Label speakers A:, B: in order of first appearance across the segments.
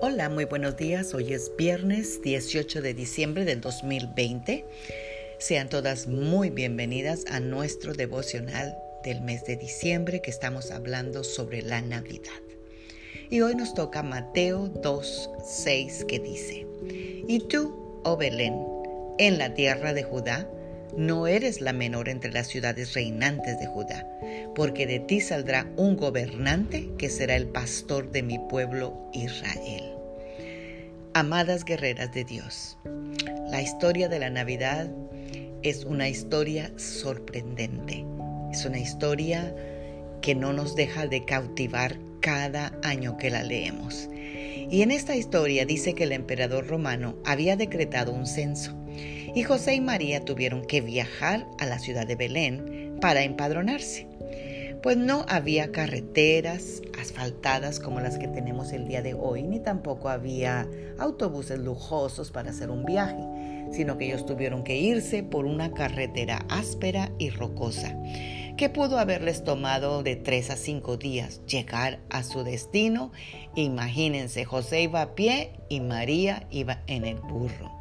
A: Hola, muy buenos días. Hoy es viernes 18 de diciembre del 2020. Sean todas muy bienvenidas a nuestro devocional del mes de diciembre que estamos hablando sobre la Navidad. Y hoy nos toca Mateo 2, 6 que dice, Y tú, oh Belén, en la tierra de Judá, no eres la menor entre las ciudades reinantes de Judá, porque de ti saldrá un gobernante que será el pastor de mi pueblo Israel. Amadas guerreras de Dios, la historia de la Navidad es una historia sorprendente, es una historia que no nos deja de cautivar cada año que la leemos. Y en esta historia dice que el emperador romano había decretado un censo y José y María tuvieron que viajar a la ciudad de Belén para empadronarse. Pues no había carreteras asfaltadas como las que tenemos el día de hoy, ni tampoco había autobuses lujosos para hacer un viaje, sino que ellos tuvieron que irse por una carretera áspera y rocosa, que pudo haberles tomado de tres a cinco días llegar a su destino. Imagínense, José iba a pie y María iba en el burro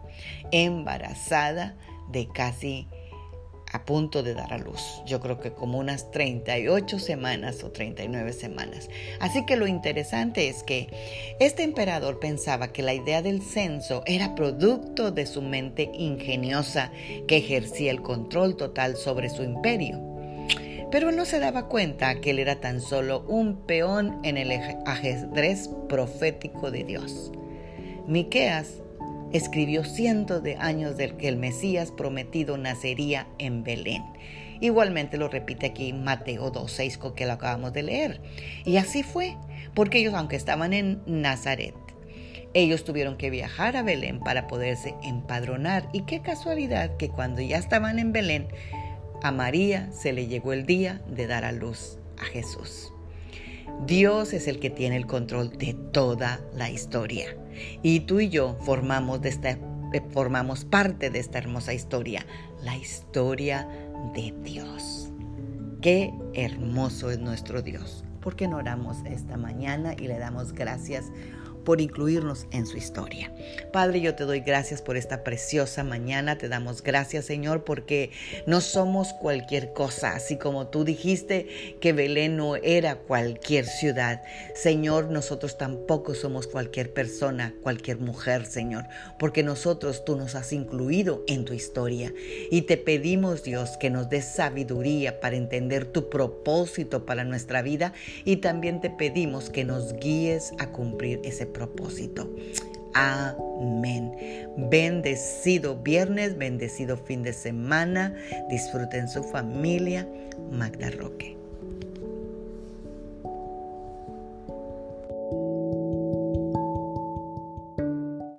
A: embarazada de casi punto de dar a luz. Yo creo que como unas 38 semanas o 39 semanas. Así que lo interesante es que este emperador pensaba que la idea del censo era producto de su mente ingeniosa que ejercía el control total sobre su imperio. Pero él no se daba cuenta que él era tan solo un peón en el ajedrez profético de Dios. Miqueas escribió cientos de años del que el Mesías prometido nacería en Belén. Igualmente lo repite aquí Mateo 2.6 que lo acabamos de leer. Y así fue, porque ellos, aunque estaban en Nazaret, ellos tuvieron que viajar a Belén para poderse empadronar. Y qué casualidad que cuando ya estaban en Belén, a María se le llegó el día de dar a luz a Jesús. Dios es el que tiene el control de toda la historia. Y tú y yo formamos, de esta, eh, formamos parte de esta hermosa historia, la historia de Dios. Qué hermoso es nuestro Dios. ¿Por qué no oramos esta mañana y le damos gracias por incluirnos en su historia. Padre, yo te doy gracias por esta preciosa mañana. Te damos gracias, Señor, porque no somos cualquier cosa, así como tú dijiste que Belén no era cualquier ciudad. Señor, nosotros tampoco somos cualquier persona, cualquier mujer, Señor, porque nosotros tú nos has incluido en tu historia. Y te pedimos, Dios, que nos des sabiduría para entender tu propósito para nuestra vida y también te pedimos que nos guíes a cumplir ese propósito propósito. Amén. Bendecido viernes, bendecido fin de semana. Disfruten su familia. Magda Roque.